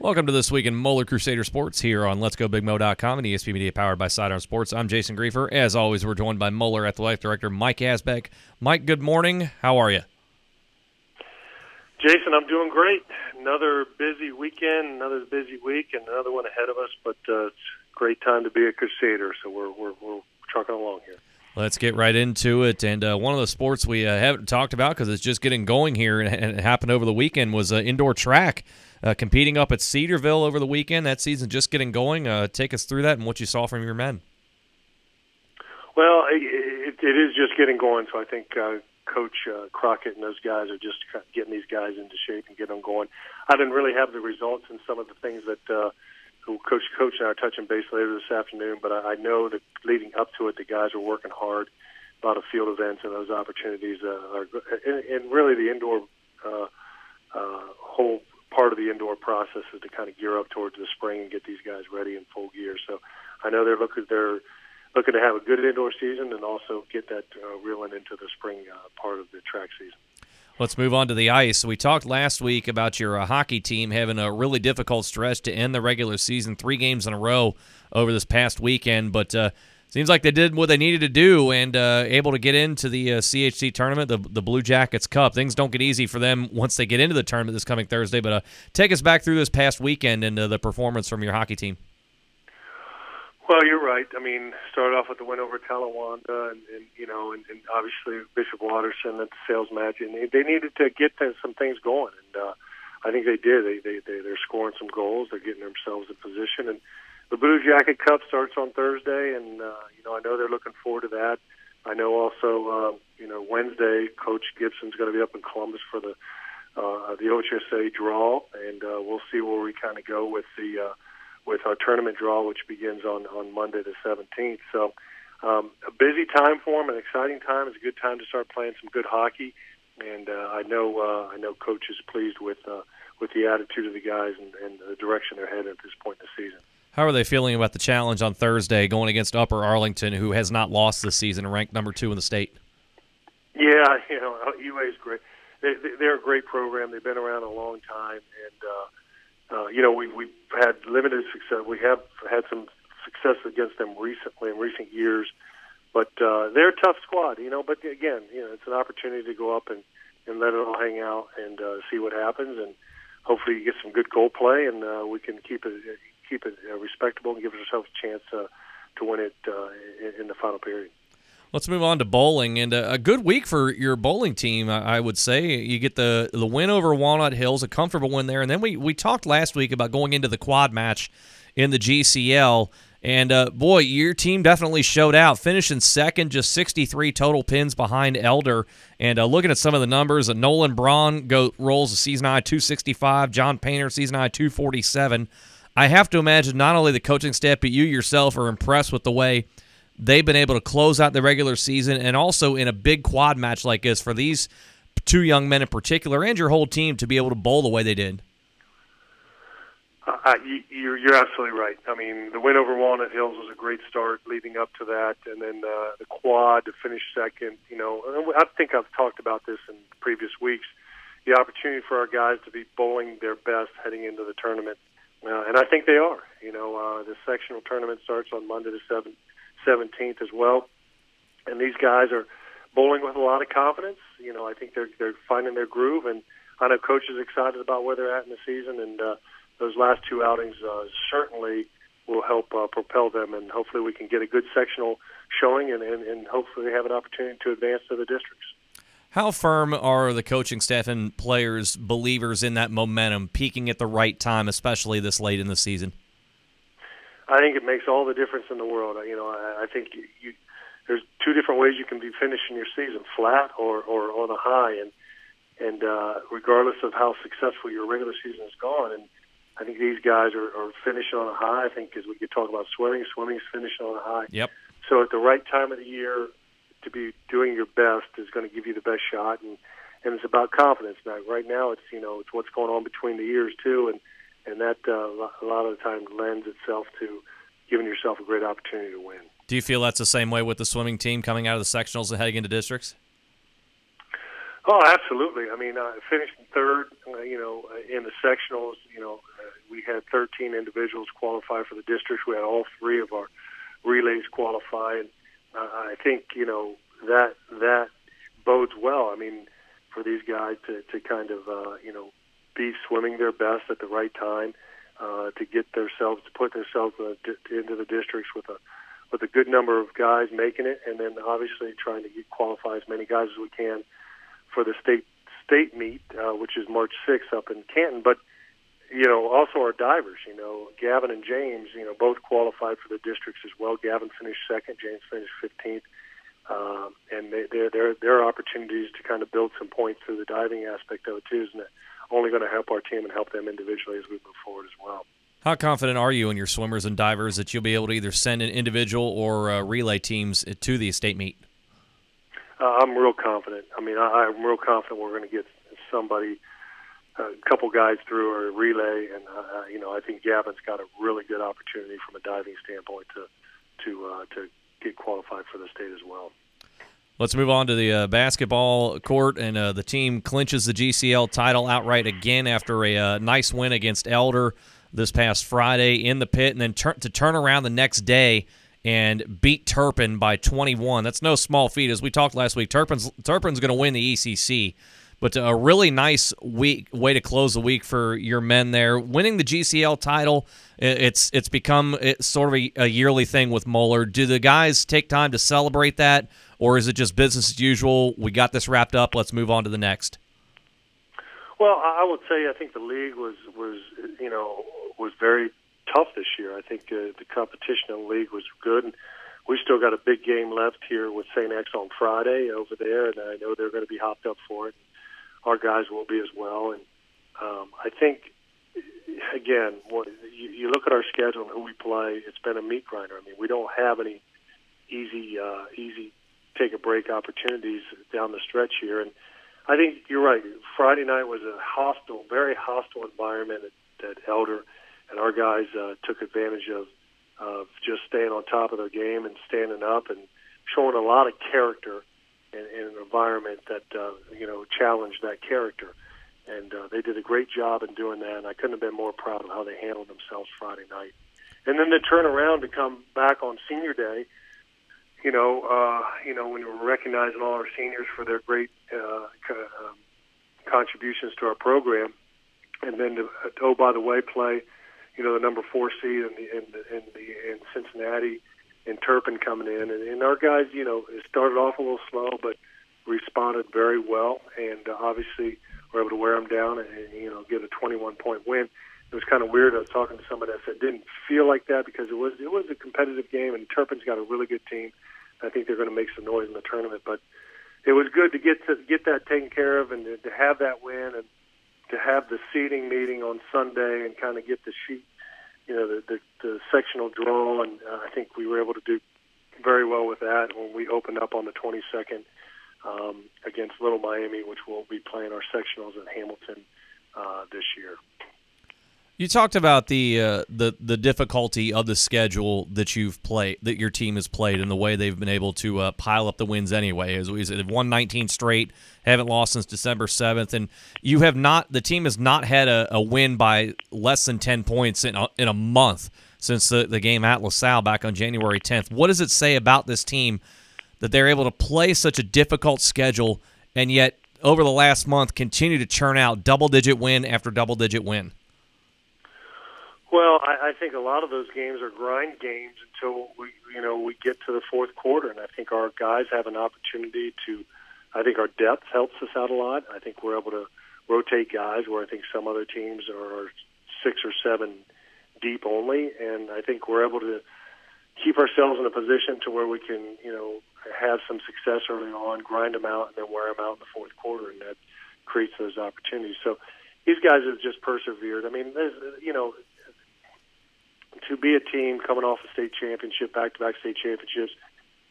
Welcome to this week in Moeller Crusader Sports here on Let's Go Big BigMoe.com and ESP Media powered by Sidearm Sports. I'm Jason Grefer. As always, we're joined by Moeller Athletic Director Mike Asbeck. Mike, good morning. How are you? Jason, I'm doing great. Another busy weekend, another busy week, and another one ahead of us. But uh, it's a great time to be a Crusader, so we're we're, we're trucking along here. Let's get right into it. And uh, one of the sports we uh, haven't talked about because it's just getting going here and it happened over the weekend was uh, indoor track. Uh, competing up at Cedarville over the weekend. That season just getting going. Uh, take us through that and what you saw from your men. Well, it, it is just getting going. So I think uh, Coach Crockett and those guys are just getting these guys into shape and getting them going. I didn't really have the results in some of the things that Coach Coach and I are touching base later this afternoon. But I, I know that leading up to it, the guys are working hard. A lot field events and those opportunities uh, are, and, and really the indoor uh, uh, whole part of the indoor process is to kind of gear up towards the spring and get these guys ready in full gear. So I know they're looking they're looking to have a good indoor season and also get that uh, reeling into the spring uh, part of the track season. Let's move on to the ice. We talked last week about your uh, hockey team having a really difficult stretch to end the regular season, three games in a row over this past weekend, but uh, seems like they did what they needed to do and uh, able to get into the uh, CHC tournament, the, the Blue Jackets Cup. Things don't get easy for them once they get into the tournament this coming Thursday. But uh, take us back through this past weekend and uh, the performance from your hockey team. Well, you're right. I mean, started off with the win over Talawanda, and, and you know, and, and obviously Bishop Watterson at the sales match, and they, they needed to get some things going, and uh, I think they did. They, they they they're scoring some goals. They're getting themselves in position, and the Blue Jacket Cup starts on Thursday, and uh, you know I know they're looking forward to that. I know also uh, you know Wednesday, Coach Gibson's going to be up in Columbus for the uh, the OHSA draw, and uh, we'll see where we kind of go with the uh, with our tournament draw, which begins on on Monday the 17th. So um, a busy time for them, an exciting time. It's a good time to start playing some good hockey, and uh, I know uh, I know Coach is pleased with uh, with the attitude of the guys and, and the direction they're headed at this point in the season. How are they feeling about the challenge on Thursday going against Upper Arlington, who has not lost this season and ranked number two in the state? Yeah, you know, UA is great. They, they're a great program. They've been around a long time, and uh, uh, you know, we, we've had limited success. We have had some success against them recently in recent years, but uh, they're a tough squad. You know, but again, you know, it's an opportunity to go up and and let it all hang out and uh, see what happens, and hopefully you get some good goal play, and uh, we can keep it keep it uh, respectable and give ourselves a chance uh, to win it uh, in, in the final period. Let's move on to bowling and a, good week for your bowling team. I would say you get the the win over Walnut Hills, a comfortable win there, and then we we talked last week about going into the quad match in the GCL. And uh, boy, your team definitely showed out, finishing second, just 63 total pins behind Elder. And uh, looking at some of the numbers, uh, Nolan Braun go, rolls a season high 265, John Painter season high 247. I have to imagine not only the coaching staff, but you yourself are impressed with the way they've been able to close out the regular season and also in a big quad match like this for these two young men in particular and your whole team to be able to bowl the way they did. Uh, you're, you're absolutely right. I mean, the win over Walnut Hills was a great start leading up to that, and then uh, the quad to finish second. You know, I think I've talked about this in previous weeks. The opportunity for our guys to be bowling their best heading into the tournament uh, and I think they are. You know, uh, the sectional tournament starts on Monday the 7th, 17th as well. And these guys are bowling with a lot of confidence. You know, I think they're they're finding their groove, and I know coach is excited about where they're at in the season. And uh, those last two outings uh, certainly will help uh, propel them, and hopefully we can get a good sectional showing, and, and, and hopefully have an opportunity to advance to the districts. How firm are the coaching staff and players believers in that momentum peaking at the right time, especially this late in the season? I think it makes all the difference in the world. You know, I, I think you, you, there's two different ways you can be finishing your season: flat or or on a high. And and uh, regardless of how successful your regular season has gone, and I think these guys are, are finishing on a high. I think as we could talk about swimming, swimming's finishing on a high. Yep. So at the right time of the year, to be doing your best is going to give you the best shot, and and it's about confidence. Now, right now, it's you know it's what's going on between the years too, and and that uh, a lot of the time lends itself to giving yourself a great opportunity to win. Do you feel that's the same way with the swimming team coming out of the sectionals and heading into districts? Oh, absolutely. I mean, I finished third, uh, you know, in the sectionals, you know, uh, we had 13 individuals qualify for the districts. We had all three of our relays qualify, and uh, I think you know that that bodes well. I mean, for these guys to to kind of uh, you know be swimming their best at the right time, uh, to get themselves to put themselves into the districts with a with a good number of guys making it, and then obviously trying to qualify as many guys as we can for the state state meet, uh, which is March 6th up in Canton. But you know, also our divers. You know, Gavin and James. You know, both qualified for the districts as well. Gavin finished second. James finished 15th. Um, and they're, there are opportunities to kind of build some points through the diving aspect of it too, isn't it? Only going to help our team and help them individually as we move forward as well. How confident are you in your swimmers and divers that you'll be able to either send an individual or uh, relay teams to the state meet? Uh, I'm real confident. I mean, I, I'm real confident we're going to get somebody, a couple guys through a relay, and uh, you know, I think Gavin's got a really good opportunity from a diving standpoint to to uh, to get qualified for the state as well. Let's move on to the uh, basketball court, and uh, the team clinches the GCL title outright again after a uh, nice win against Elder this past Friday in the pit, and then tur- to turn around the next day and beat Turpin by 21. That's no small feat. As we talked last week, Turpin's Turpin's going to win the ECC, but a really nice week way to close the week for your men there, winning the GCL title. It's it's become it's sort of a, a yearly thing with Moeller. Do the guys take time to celebrate that, or is it just business as usual? We got this wrapped up. Let's move on to the next. Well, I would say I think the league was was you know was very tough this year. I think uh, the competition in the league was good, and we still got a big game left here with St. X on Friday over there, and I know they're going to be hopped up for it. Our guys will be as well, and um, I think again, what, you, you look at our schedule and who we play. It's been a meat grinder. I mean, we don't have any easy, uh, easy take a break opportunities down the stretch here, and I think you're right. Friday night was a hostile, very hostile environment at, at Elder, and our guys uh, took advantage of of just staying on top of their game and standing up and showing a lot of character in, in an environment that uh, you know challenged that character. And uh, they did a great job in doing that. And I couldn't have been more proud of how they handled themselves Friday night. And then to turn around to come back on Senior Day, you know, uh, you know, when we're recognizing all our seniors for their great uh, co- um, contributions to our program, and then to, oh by the way, play you know the number four seed in the in the, in, the, in Cincinnati and Turpin coming in, and, and our guys, you know, it started off a little slow, but responded very well, and uh, obviously were able to wear them down and, and you know get a 21 point win. It was kind of weird. I was talking to somebody that said didn't feel like that because it was it was a competitive game, and Turpin's got a really good team. I think they're going to make some noise in the tournament, but it was good to get to get that taken care of and to, to have that win and to have the seating meeting on Sunday and kind of get the sheet, you know, the, the, the sectional draw, and uh, I think we were able to do very well with that when we opened up on the 22nd um, against Little Miami, which will be playing our sectionals in Hamilton uh, this year. You talked about the uh, the the difficulty of the schedule that you've played, that your team has played, and the way they've been able to uh, pile up the wins anyway. As we said, won 19 straight, haven't lost since December 7th, and you have not. The team has not had a, a win by less than 10 points in a, in a month since the, the game at LaSalle back on January 10th. What does it say about this team that they're able to play such a difficult schedule and yet over the last month continue to churn out double digit win after double digit win? Well, I, I think a lot of those games are grind games until we, you know, we get to the fourth quarter, and I think our guys have an opportunity to. I think our depth helps us out a lot. I think we're able to rotate guys where I think some other teams are six or seven deep only, and I think we're able to keep ourselves in a position to where we can, you know, have some success early on, grind them out, and then wear them out in the fourth quarter, and that creates those opportunities. So these guys have just persevered. I mean, you know, be a team coming off a state championship, back-to-back state championships,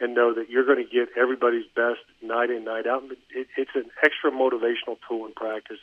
and know that you're going to get everybody's best night in, night out. It, it's an extra motivational tool in practice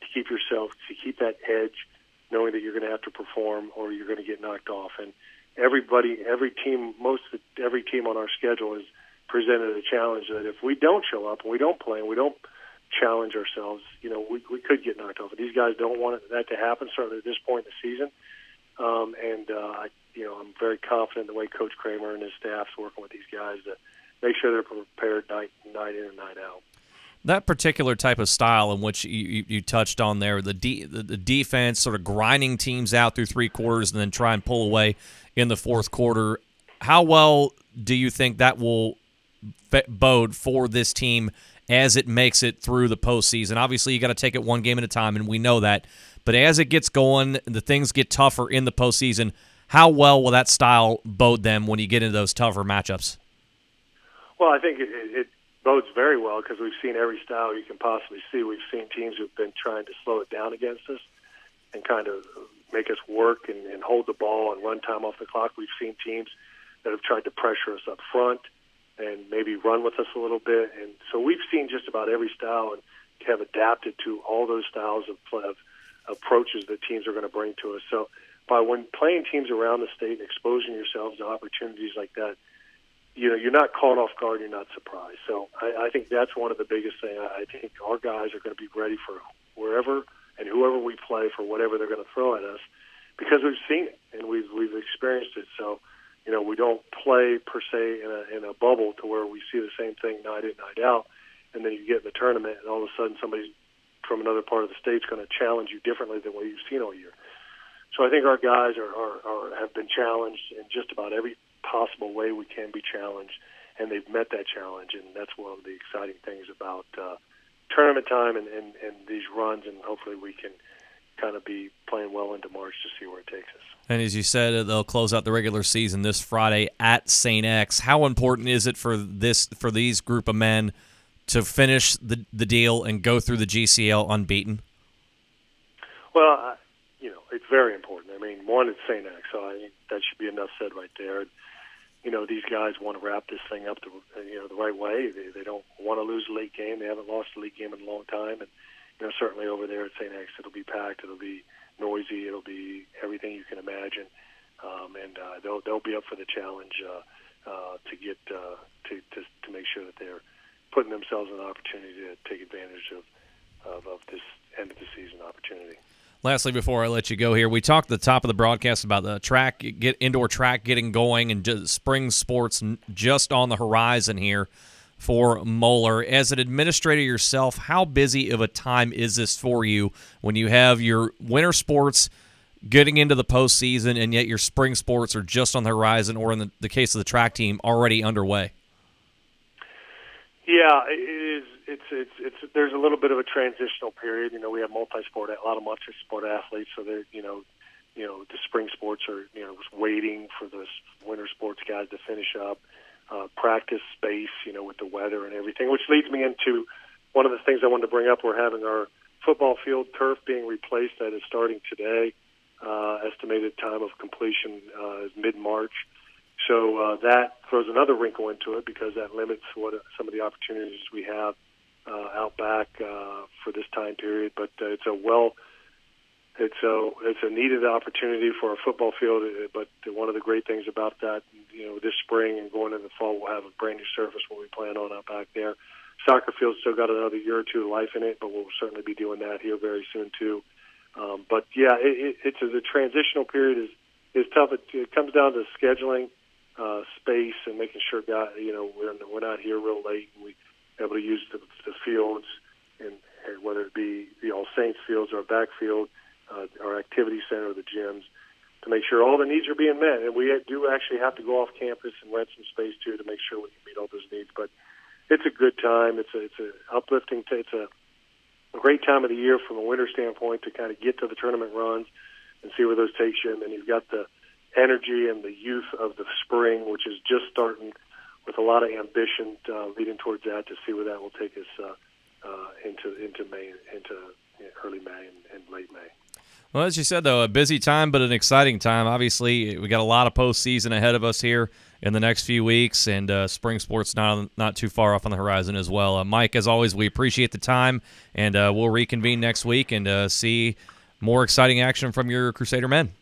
to keep yourself, to keep that edge, knowing that you're going to have to perform or you're going to get knocked off. And everybody, every team, most of the, every team on our schedule is presented a challenge that if we don't show up and we don't play and we don't challenge ourselves, you know, we we could get knocked off. But these guys don't want that to happen. Certainly at this point in the season, um, and uh, you know, I'm very confident in the way Coach Kramer and his staff's working with these guys to make sure they're prepared night night in and night out that particular type of style in which you, you, you touched on there, the, de- the, the defense sort of grinding teams out through three quarters and then try and pull away in the fourth quarter. How well do you think that will bode for this team as it makes it through the postseason? Obviously, you got to take it one game at a time, and we know that. But as it gets going, the things get tougher in the postseason. How well will that style bode them when you get into those tougher matchups? Well, I think it, it bodes very well because we've seen every style you can possibly see. We've seen teams who've been trying to slow it down against us and kind of make us work and, and hold the ball and run time off the clock. We've seen teams that have tried to pressure us up front and maybe run with us a little bit. And so we've seen just about every style and have adapted to all those styles of, of approaches that teams are going to bring to us. So by when playing teams around the state and exposing yourselves to opportunities like that, you know, you're not caught off guard, you're not surprised. So I, I think that's one of the biggest things. I think our guys are going to be ready for wherever and whoever we play for whatever they're going to throw at us because we've seen it and we've we've experienced it. So you know, we don't play per se in a in a bubble to where we see the same thing night in night out, and then you get in the tournament and all of a sudden somebody from another part of the state's going to challenge you differently than what you've seen all year. So I think our guys are, are, are have been challenged in just about every possible way we can be challenged, and they've met that challenge, and that's one of the exciting things about uh, tournament time and, and, and these runs, and hopefully we can kind of be playing well into March to see where it takes us. And as you said, uh, they'll close out the regular season this Friday at St. X. How important is it for this for these group of men to finish the the deal and go through the GCL unbeaten? Well, uh, you know, it's very important. I mean, one, it's St. X, so I that should be enough said right there you know these guys want to wrap this thing up the you know the right way. They, they don't want to lose a league game. They haven't lost a league game in a long time, and you know certainly over there at St. X, it'll be packed. It'll be noisy. It'll be everything you can imagine, um, and uh, they'll they'll be up for the challenge uh, uh, to get uh, to, to to make sure that they're putting themselves an opportunity to take advantage of of, of this end of the season opportunity. Lastly, before I let you go here, we talked at the top of the broadcast about the track, get indoor track getting going, and just spring sports just on the horizon here for Moeller. As an administrator yourself, how busy of a time is this for you when you have your winter sports getting into the postseason, and yet your spring sports are just on the horizon, or in the, the case of the track team, already underway? Yeah, it is it's it's it's there's a little bit of a transitional period. You know, we have multi-sport, a lot of multi-sport athletes, so they're you know, you know, the spring sports are you know waiting for the winter sports guys to finish up. Uh, practice space, you know, with the weather and everything, which leads me into one of the things I wanted to bring up. We're having our football field turf being replaced. That is starting today. Uh, estimated time of completion uh, is mid March. So uh, that throws another wrinkle into it because that limits what some of the opportunities we have uh, out back uh, for this time period. But uh, it's a well, it's a it's a needed opportunity for a football field. Uh, but one of the great things about that, you know, this spring and going into the fall, we'll have a brand new surface we plan on out back there. Soccer field's still got another year or two of life in it, but we'll certainly be doing that here very soon too. Um, but yeah, it, it, it's a, the transitional period is is tough. It, it comes down to scheduling, uh, space, and making sure, God, you know, we're we're not here real late and we able to use the, the fields, and, and whether it be the All Saints fields or backfield, uh, our activity center, or the gyms, to make sure all the needs are being met. And we do actually have to go off campus and rent some space too to make sure we can meet all those needs. But it's a good time. It's a it's a uplifting. T- it's a, great time of the year from a winter standpoint to kind of get to the tournament runs and see where those takes you. And then you've got the energy and the youth of the spring, which is just starting with a lot of ambition uh, leading towards that to see where that will take us uh, uh, into into May, into early May and, and late May. Well, as you said, though, a busy time, but an exciting time. Obviously, we got a lot of postseason ahead of us here in the next few weeks, and uh, spring sports not not too far off on the horizon as well. Uh, Mike, as always, we appreciate the time, and uh, we'll reconvene next week and uh, see more exciting action from your Crusader men.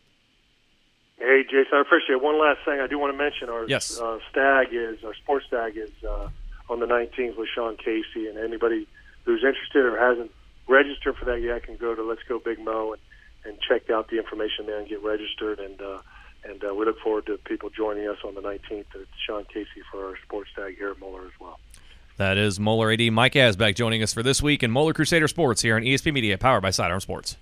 Hey, Jason, I appreciate it. One last thing I do want to mention: our yes. uh, stag is our sports stag is uh, on the 19th with Sean Casey, and anybody who's interested or hasn't registered for that yet can go to Let's Go Big Moe and, and check out the information there and get registered. And uh, and uh, we look forward to people joining us on the 19th. It's Sean Casey for our sports tag here at Moeller as well. That is Moeller AD Mike Asbeck joining us for this week in Moeller Crusader Sports here on ESP Media, powered by Sidearm Sports.